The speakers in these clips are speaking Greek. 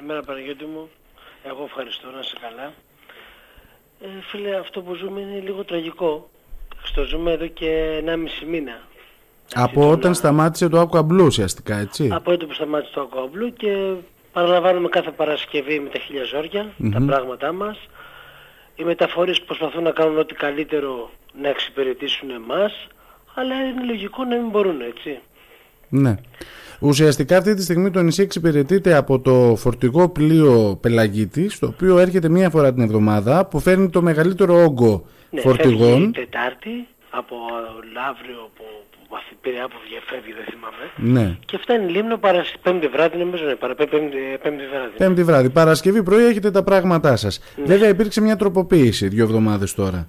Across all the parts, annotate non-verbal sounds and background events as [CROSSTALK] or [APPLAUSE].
Καλημέρα Παναγιώτη μου. Εγώ ευχαριστώ να είσαι καλά. Ε, φίλε, αυτό που ζούμε είναι λίγο τραγικό. Στο ζούμε εδώ και 1,5 μήνα. Από όταν σταμάτησε το Aqua Blue ουσιαστικά, έτσι; Από τότε που σταμάτησε το Aqua Blue και παραλαμβάνουμε κάθε Παρασκευή με τα χίλια ζόρια, τα πράγματά μας. Οι μεταφορείς προσπαθούν να κάνουν ό,τι καλύτερο να εξυπηρετήσουν εμάς, αλλά είναι λογικό να μην μπορούν, έτσι. Ναι. Ουσιαστικά αυτή τη στιγμή το νησί εξυπηρετείται από το φορτηγό πλοίο Πελαγίτη, το οποίο έρχεται μία φορά την εβδομάδα, που φέρνει το μεγαλύτερο όγκο ναι, φορτηγών. Φεύγει Τετάρτη από Λαύριο που, που Πειραιά που διαφεύγει, δεν θυμάμαι. Ναι. Και φτάνει Λίμνο παρα... πέμπτη βράδυ, νομίζω, ναι, παρα... πέμπτη, πέμπτη βράδυ. Πέμπτη βράδυ. Παρασκευή πρωί έχετε τα πράγματά σας. Ναι. Βέβαια υπήρξε μια τροποποίηση δύο εβδομάδες τώρα.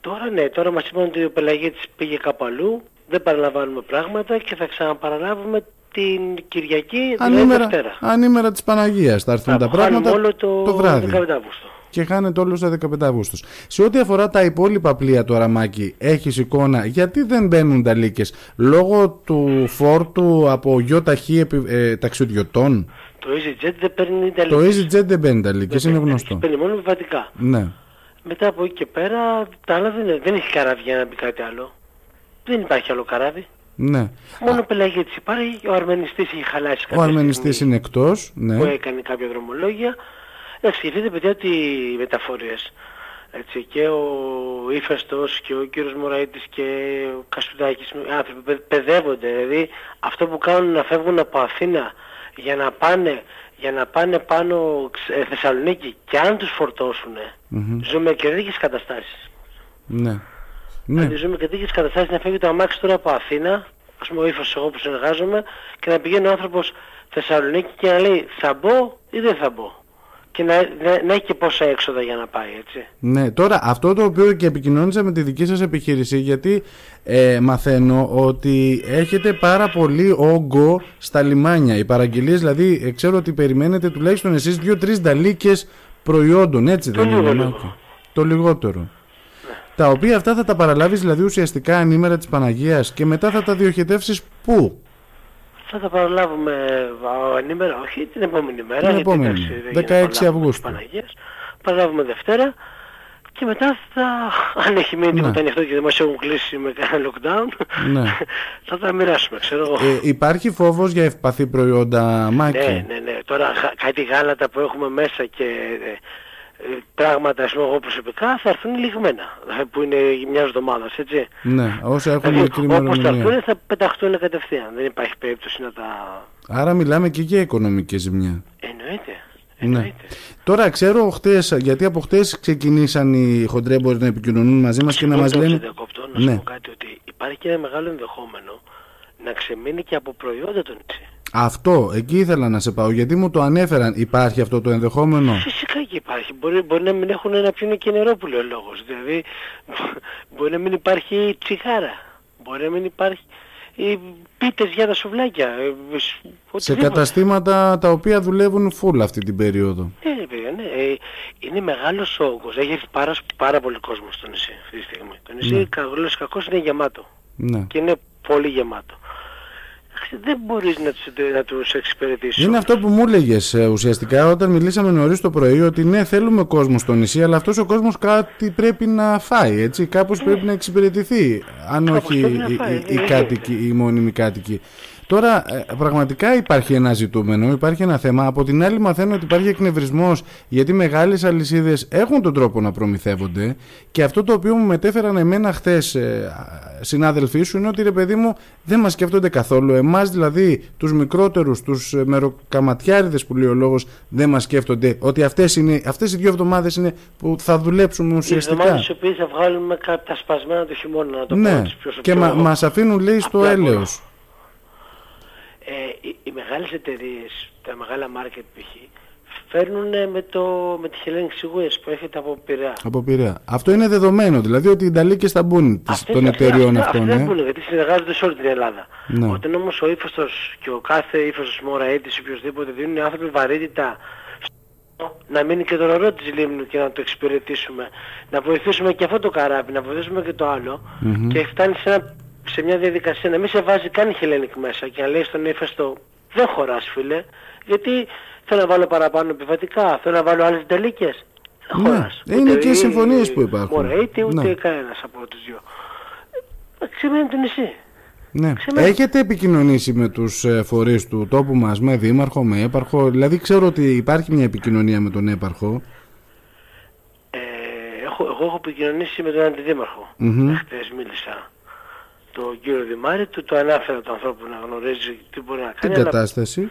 Τώρα ναι, τώρα μας είπαν ότι ο Πελαγίτης πήγε κάπου αλλού, δεν παραλαμβάνουμε πράγματα και θα ξαναπαραλάβουμε την Κυριακή, δηλαδή Ανήμερα, Δευτέρα. ανήμερα της Παναγίας θα έρθουν τα πράγματα όλο το, το βράδυ. 15 Αύγουστο. Και χάνεται όλος στα 15 Αύγουστος. Σε ό,τι αφορά τα υπόλοιπα πλοία του Αραμάκη, έχεις εικόνα γιατί δεν μπαίνουν τα λύκες; Λόγω του φόρτου από γιο ταχύ ε, ταξιδιωτών; Το EasyJet δεν παίρνει τα Το EasyJet δεν μπαίνει τα λύκες, είναι γνωστό. Παίρνει μόνο βατικά. Ναι. Μετά από εκεί και πέρα, τα άλλα δεν, δεν έχει καράβι για να μπει κάτι άλλο. Δεν υπάρχει άλλο καράβι. Ναι. Μόνο πελαγίτης υπάρχει, ο αρμενιστής έχει χαλάσει Ο αρμενιστής είναι εκτός, ναι. που έκανε κάποια δρομολόγια. Να σκεφτείτε παιδιά ότι οι μεταφορές έτσι, και ο Ήφεστος και ο κύριος Μωραήτης και ο Καστουδάκης άνθρωποι παιδεύονται δηλαδή αυτό που κάνουν να φεύγουν από Αθήνα για να πάνε για να πάνε πάνω ε, Θεσσαλονίκη και αν τους φορτώσουν mm-hmm. ζούμε και τέτοιες καταστάσεις. Ναι. Ναι. Δηλαδή ζούμε και τέτοιες καταστάσεις να φεύγει το αμάξι τώρα από Αθήνα, ας πούμε ο ύφος εγώ που συνεργάζομαι, και να πηγαίνει ο άνθρωπος Θεσσαλονίκη και να λέει θα μπω ή δεν θα μπω. Και να, να, να έχει και πόσα έξοδα για να πάει, έτσι. Ναι, τώρα αυτό το οποίο και επικοινώνησα με τη δική σας επιχείρηση, γιατί ε, μαθαίνω ότι έχετε πάρα πολύ όγκο στα λιμάνια. Οι παραγγελίες, δηλαδή, ε, ξέρω ότι περιμένετε τουλάχιστον εσείς δύο-τρεις νταλίκες προϊόντων, έτσι το δεν είναι. Το λιγότερο. Τα οποία αυτά θα τα παραλάβεις δηλαδή ουσιαστικά ανήμερα της Παναγίας και μετά θα τα διοχετεύσεις πού; Θα τα παραλάβουμε ανήμερα, όχι την επόμενη μέρα. Την επόμενη, 16 Αυγούστου. Παναγίας. Παραλάβουμε Δευτέρα και μετά θα, αν έχει μείνει τίποτα ανοιχτό και δεν μας έχουν κλείσει με κανένα lockdown, ναι. [LAUGHS] θα τα μοιράσουμε, ξέρω εγώ. Ε, υπάρχει φόβος για ευπαθή προϊόντα, Μάκη; Ναι, ναι, ναι. Τώρα κάτι γάλατα που έχουμε μέσα και ε, πράγματα, ας πούμε, εγώ προσωπικά θα έρθουν λιγμένα, που είναι μιας εβδομάδας, έτσι. Ναι, όσα έχουν δηλαδή, μικρή Όπως θα έρθουν θα πεταχτούν κατευθείαν, δεν υπάρχει περίπτωση να τα... Άρα μιλάμε και για οικονομική ζημιά. Εννοείται. Ναι. Τώρα ξέρω χτες, γιατί από χτες ξεκινήσαν οι χοντρέμποροι να επικοινωνούν μαζί μας και να μας λένε... Διακόπτω, να ναι. πω κάτι ότι υπάρχει και ένα μεγάλο ενδεχόμενο να ξεμείνει και από προϊόντα το νησί. Αυτό, εκεί ήθελα να σε πάω, γιατί μου το ανέφεραν. Υπάρχει αυτό το ενδεχόμενο; Φυσικά και υπάρχει. Μπορεί, μπορεί να μην έχουν να πιούν και νερό που λέει ο λόγος. Δηλαδή, [LAUGHS] μπορεί να μην υπάρχει τσιγάρα. Μπορεί να μην υπάρχει οι πίτες για τα σουβλάκια. Ε, σε καταστήματα τα οποία δουλεύουν full αυτή την περίοδο. Ναι, παιδιά, ναι. Ε, είναι μεγάλος όγκος. Έχει έρθει πάρα, πάρα πολύ κόσμο στο νησί αυτή τη στιγμή. Το νησί, ναι. κακός, είναι γεμάτο. Ναι. Και είναι πολύ γεμάτο δεν μπορείς να τους, να τους εξυπηρετήσεις. Είναι αυτό που μου έλεγες ουσιαστικά όταν μιλήσαμε νωρίς το πρωί ότι ναι θέλουμε κόσμο στο νησί αλλά αυτός ο κόσμος κάτι πρέπει να φάει έτσι κάπως ναι. πρέπει να εξυπηρετηθεί αν όχι οι, οι, οι, κάτοικοι, οι μόνιμοι κάτοικοι. Τώρα ε, πραγματικά υπάρχει ένα ζητούμενο, υπάρχει ένα θέμα. Από την άλλη μαθαίνω ότι υπάρχει εκνευρισμός γιατί μεγάλες αλυσίδες έχουν τον τρόπο να προμηθεύονται και αυτό το οποίο μου μετέφεραν εμένα χθες ε, συνάδελφοί σου είναι ότι ρε παιδί μου δεν μας σκέφτονται καθόλου. Εμάς δηλαδή τους μικρότερους, τους ε, μεροκαματιάριδες που λέει ο λόγος δεν μας σκέφτονται ότι αυτές, είναι, αυτές οι δύο εβδομάδες είναι που θα δουλέψουμε ουσιαστικά. Οι εβδομάδες οποίες θα βγάλουμε κάποια σπασμένα το χειμώνα να το ναι. πιο και μα, μας αφήνουν λέει στο έλεος ε, οι, οι μεγάλες εταιρείες, τα μεγάλα market π.χ. φέρνουν με, το, με τη Hellenic Suez που έρχεται από Πειραιά. Από Πειραιά. Αυτό είναι δεδομένο, δηλαδή ότι οι Ιταλίκες θα μπουν αυτοί, των εταιριών αυτών. Αυτοί δεν ε; μπουν, γιατί συνεργάζονται σε όλη την Ελλάδα. Ναι. Όταν όμως ο ύφωστος και ο κάθε ύφωστος μοραίτης ή οποιοδήποτε δίνουν οι άνθρωποι βαρύτητα να μείνει και το ρορό της Λίμνου και να το εξυπηρετήσουμε. Να βοηθήσουμε και αυτό το καράβι, να βοηθήσουμε και το άλλο. Mm-hmm. Και φτάνει σε ένα σε μια διαδικασία να μην σε βάζει καν χελένικ μέσα και να λέει στον ύφεστο Δεν χωράς φίλε. Γιατί θέλω να βάλω παραπάνω επιβατικά, θέλω να βάλω άλλες τελίκες. Δεν Ναι, χωράς. είναι Ούτε και οι η- συμφωνίες που υπάρχουν. Μωρέ, είτε ούτε Ναι. κανένας από τους δυο. Ε, Ξεμένει το νησί. Ναι. Ξεμένα. Έχετε επικοινωνήσει με τους ε, φορείς του τόπου μας, με δήμαρχο, με έπαρχο; Δηλαδή ξέρω ότι υπάρχει μια επικοινωνία με τον έπαρχο. Ε, έχω, εγώ έχω επικοινωνήσει με τον αντιδήμαρχο. Μμμ. Χθες μίλησα. Τον κύριο Δημάρη του το ανάφερα του ανθρώπου να γνωρίζει τι μπορεί να Την κάνει. αλλά κατάσταση.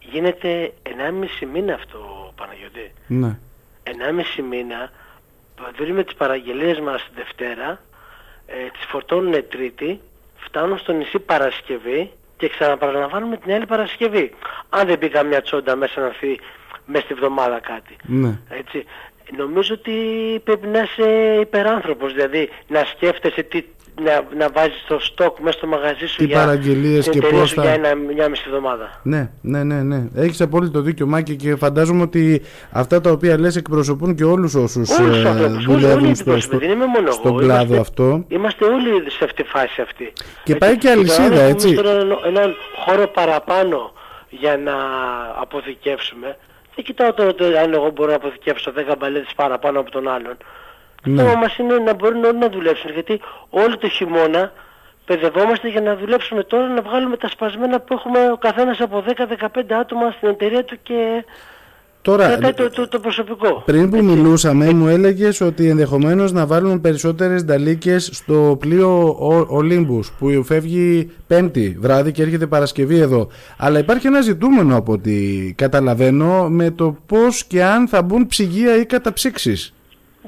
γίνεται 1,5 μήνα αυτό Παναγιώτη. Ναι. 1,5 μήνα δίνουμε τις παραγγελίες μας τη Δευτέρα, ε, τις φορτώνουν Τρίτη, φτάνουν στο νησί Παρασκευή και ξαναπαραλαμβάνουμε την άλλη Παρασκευή. Αν δεν μπει καμιά τσόντα μέσα να έρθει μέσα στη βδομάδα κάτι. Ναι. Έτσι. Νομίζω ότι πρέπει να είσαι υπεράνθρωπος, δηλαδή να σκέφτεσαι τι, να, να βάζεις το στόκ μέσα στο μαγαζί σου Τι για παραγγελίες την και εταιρεία πώς σου θα- για ένα, μια μισή εβδομάδα. Ναι, ναι, ναι, ναι. Έχεις απόλυτο δίκιο Μάκη και φαντάζομαι ότι αυτά τα οποία λες εκπροσωπούν και όλους όσους Όλους τους ε, ανθρώπους, όλοι, δουλεύουν όλοι οι στο, πρόσωποι, στο, δεν είμαι μόνο στον εγώ. κλάδο Είμαστε- αυτό. Είμαστε όλοι σε αυτή τη φάση αυτή. Και Έτσι. πάει και τώρα αλυσίδα, αν έχουμε έτσι. τώρα ένα- έναν χώρο παραπάνω για να αποθηκεύσουμε. Δεν κοιτάω τώρα το, αν εγώ μπορώ να αποθηκεύσω 10 μπαλέτες παραπάνω από τον άλλον. Το Ναι. θέμα μας είναι να μπορούν όλοι να δουλέψουν. Γιατί όλο το χειμώνα παιδευόμαστε για να δουλέψουμε τώρα να βγάλουμε τα σπασμένα που έχουμε ο καθένας από 10-15 άτομα στην εταιρεία του και Τώρα, κρατάει το, το, το προσωπικό. πριν που μιλούσαμε μου έλεγες ότι ενδεχομένως να βάλουν περισσότερες νταλίκες στο πλοίο Ο- Ολύμπους που φεύγει πέμπτη βράδυ και έρχεται Παρασκευή εδώ. Αλλά υπάρχει ένα ζητούμενο από ό,τι καταλαβαίνω με το πώς και αν θα μπουν ψυγεία ή καταψύξεις.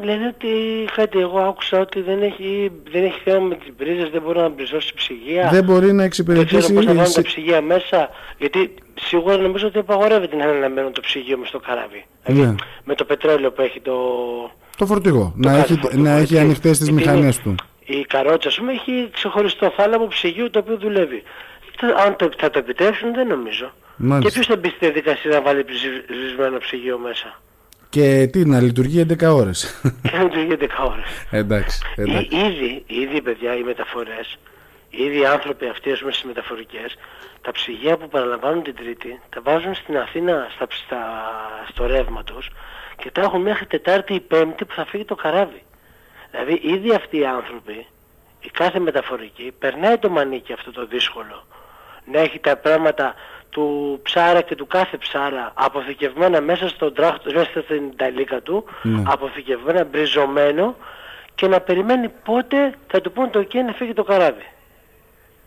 Λένε ότι κάτι εγώ άκουσα ότι δεν έχει, δεν έχει θέμα με τις μπρίζες, δεν μπορεί να μπριζώσει ψυγεία. Δεν μπορεί να Δεν εξυπηρετήσει... ξέρω πώς θα βάλουν τα σε- ψυγεία μέσα, γιατί σίγουρα νομίζω ότι απαγορεύεται να είναι αναμένο το ψυγείο μες στο καράβι. Ναι. Δηλαδή, με το πετρέλαιο που έχει το... Το φορτηγό, να κάθε έχει, φορτηγό, να έχει έτσι. ανοιχτές τις Γιατί μηχανές είναι- του. Η καρότσα, ας πούμε, έχει ξεχωριστό θάλαμο ψυγείου το οποίο δουλεύει. Θα- Αν το, θα το επιτρέψουν δεν νομίζω. Μάλιστα. Και ποιος θα μπει στη διαδικασία να βάλει ψηφισμένο ψυγείο μέσα; Και τι, να λειτουργεί 11 ώρες. Και να λειτουργεί 10 ώρες. εντάξει, εντάξει. Ή- Ήδη, ήδη παιδιά οι μεταφορές, ήδη οι άνθρωποι αυτοί ας πούμε στις μεταφορικές, τα ψυγεία που παραλαμβάνουν την Τρίτη, τα βάζουν στην Αθήνα στα, ψ- στα, στο ρεύμα τους και τα έχουν μέχρι Τετάρτη ή Πέμπτη που θα φύγει το καράβι. Δηλαδή ήδη αυτοί οι άνθρωποι, η κάθε μεταφορική, περνάει το μανίκι αυτό το δύσκολο. Να έχει τα πράγματα του ψάρα και του κάθε ψάρα αποθηκευμένα μέσα στον τράχτο, μέσα στην ταλίκα του, Ναι. αποθηκευμένα, μπριζωμένο και να περιμένει πότε θα του πούν το ok να φύγει το καράβι.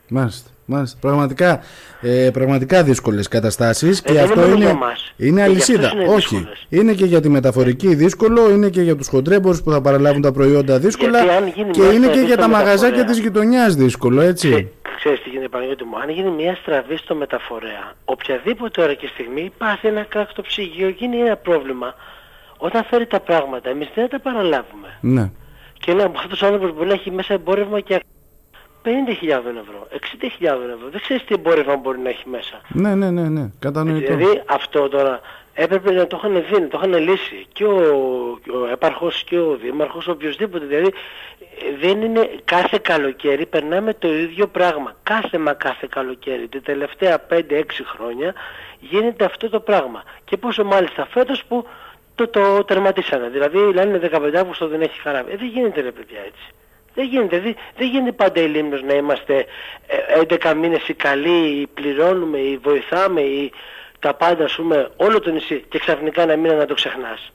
Μάλιστα, μάλιστα. Πραγματικά, ε, πραγματικά δύσκολες καταστάσεις και δεν είναι αυτό μόνο είναι, για μας. είναι Και για αλυσίδα. αυτούς είναι Όχι, δύσκολες. είναι και για τη μεταφορική δύσκολο, είναι και για τους χοντρέμπορους που θα παραλάβουν τα προϊόντα δύσκολα Γιατί αν γίνει και μια είναι και στραβή για στο τα μαγαζάκια μεταφορέα. της γειτονιάς δύσκολο, έτσι. Ξέ, ξέρεις τι γίνεται Παναγιώτη μου, αν γίνει μια στραβή στο μεταφορέα, οποιαδήποτε ώρα και στιγμή υπάρχει ένα κράκ στο ψυγείο, γίνει ένα πρόβλημα. Όταν φέρει τα πράγματα, εμείς δεν θα τα παραλάβουμε. Ναι, Και ένα από αυτούς τους άνθρωπος μπορεί να έχει μέσα εμπόρευμα και 50.000 ευρώ, 60.000 ευρώ. Δεν ξέρεις τι εμπόρευμα μπορεί να έχει μέσα. ναι, ναι, ναι, ναι. κατανοητό. Δηλαδή αυτό τώρα έπρεπε να το είχαν δει, να το είχαν λύσει και ο, και ο έπαρχος και ο δήμαρχος, οποιοδήποτε. Δηλαδή ε, δεν είναι κάθε καλοκαίρι περνάμε το ίδιο πράγμα. Κάθε μα κάθε καλοκαίρι. Τα τελευταία 5-6 χρόνια γίνεται αυτό το πράγμα. Και πόσο μάλιστα φέτος που το, το τερματίσανε. Δηλαδή λένε 15 Αύγουστο δεν έχει χαρά. Ε, δεν γίνεται ρε παιδιά έτσι. Δεν γίνεται, δεν, δεν γίνεται πάντα η Λίμνος να είμαστε ε, 11 μήνες ή καλοί ή πληρώνουμε ή βοηθάμε ή τα πάντα ας πούμε όλο το νησί και ξαφνικά ένα μήνα να το ξεχνάς.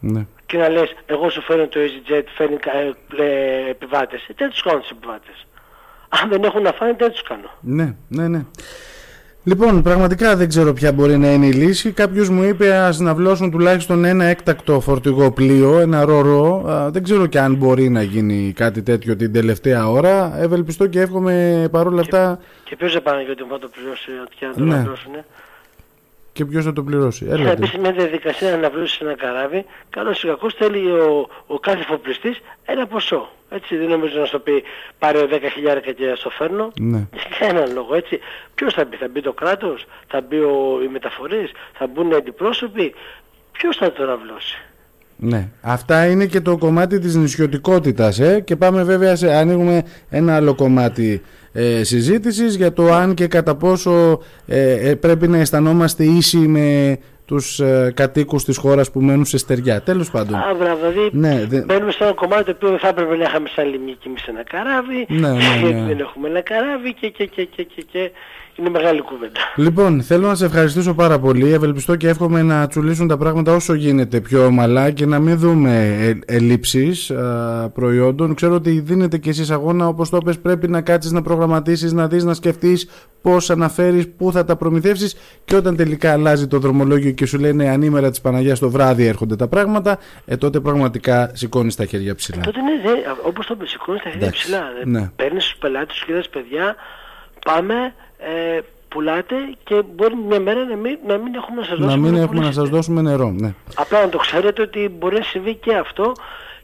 Ναι. Και να λες εγώ σου φέρνω το EasyJet, φέρνει ε, ε, επιβάτες. Ε, δεν τους κάνω τους επιβάτες. Αν δεν έχουν να φάνε δεν τους κάνω. Ναι, ναι, ναι. Λοιπόν, πραγματικά δεν ξέρω ποια μπορεί να είναι η λύση. Κάποιος μου είπε ας ναυλώσουν τουλάχιστον ένα έκτακτο φορτηγό πλοίο, ένα ρορό. Α, δεν ξέρω και αν μπορεί να γίνει κάτι τέτοιο την τελευταία ώρα. Ευελπιστώ και εύχομαι παρόλα αυτά. Και ποιος δεν πάνε γιατί θα το πληρώσει και να το Ναι. αναπλώσουνε. Και ποιος θα το πληρώσει. Θα μπει Έλατε. σε μια διαδικασία να αναβλώσει ένα καράβι, καλώς ή κακώς θέλει ο, ο κάθε φοπλιστής ένα ποσό. Έτσι δεν νομίζω να σου πει πάρε 10 χιλιάρικα και στο φέρνω. Ναι. [LAUGHS] Για έναν λόγο έτσι. Ποιος θα μπει, θα μπει το κράτος, θα μπει ο, οι μεταφορείς, θα μπουν οι αντιπρόσωποι. Ποιος θα το αναβλώσει. Ναι. Αυτά είναι και το κομμάτι της νησιωτικότητας ε; και πάμε βέβαια σε ανοίγουμε ένα άλλο κομμάτι ε, συζήτησης για το αν και κατά πόσο ε, ε, πρέπει να αισθανόμαστε ίσοι με τους ε, κατοίκους της χώρας που μένουν σε στεριά. Τέλος πάντων. Α, μπράβο, δηλαδή Ναι, δε- μπαίνουμε σε ένα κομμάτι το οποίο δεν θα έπρεπε να είχαμε σαν λιμνή και εμείς ένα καράβι. Ναι, ναι, ναι. δεν έχουμε ένα καράβι και, και, και, και, και, και είναι μεγάλη κουβέντα. Λοιπόν, θέλω να σε ευχαριστήσω πάρα πολύ. Ευελπιστώ και εύχομαι να τσουλήσουν τα πράγματα όσο γίνεται πιο ομαλά και να μην δούμε ε, ελλείψεις α, προϊόντων. Ξέρω ότι δίνετε και εσείς αγώνα, όπως το πες, πρέπει να κάτσεις να προγραμματίσεις, να δεις, να σκεφτείς πώς αναφέρεις, πού θα τα προμηθεύσεις και όταν τελικά αλλάζει το δρομολόγιο και σου λένε ανήμερα της Παναγιάς το βράδυ έρχονται τα πράγματα, ε, τότε πραγματικά σηκώνεις τα χέρια ψηλά. Τότε ναι, δε, όπως το σηκώνεις τα χέρια Εντάξει, ψηλά. δε. ναι. Παίρνεις τους πελάτες σου και λες παιδιά, πάμε, ε, πουλάτε και μπορεί μια μέρα να μην, να μην έχουμε να σας δώσουμε Να μην έχουμε να πουλήσετε. σας δώσουμε νερό. Ναι. Απλά να το ξέρετε ότι μπορεί να συμβεί και αυτό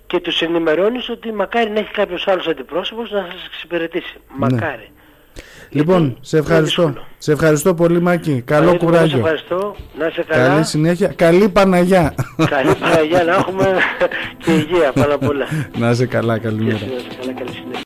και τους ενημερώνεις ότι μακάρι να έχει κάποιος άλλος αντιπρόσωπος να σας εξυπηρετήσει. Μακάρι. Λοιπόν, Γιατί σε είναι ευχαριστώ. δύσκολο. Σε ευχαριστώ πολύ Μάκη. Καλό Παναγιώτη, εγώ κουράγιο. Σε ευχαριστώ. Να είσαι καλά. Καλή συνέχεια. Καλή Παναγιά. Καλή Παναγιά να έχουμε [LAUGHS] και υγεία πάνω απ' όλα. Να είσαι καλά. Καλημέρα. Να είσαι καλά, καλή συνέχεια.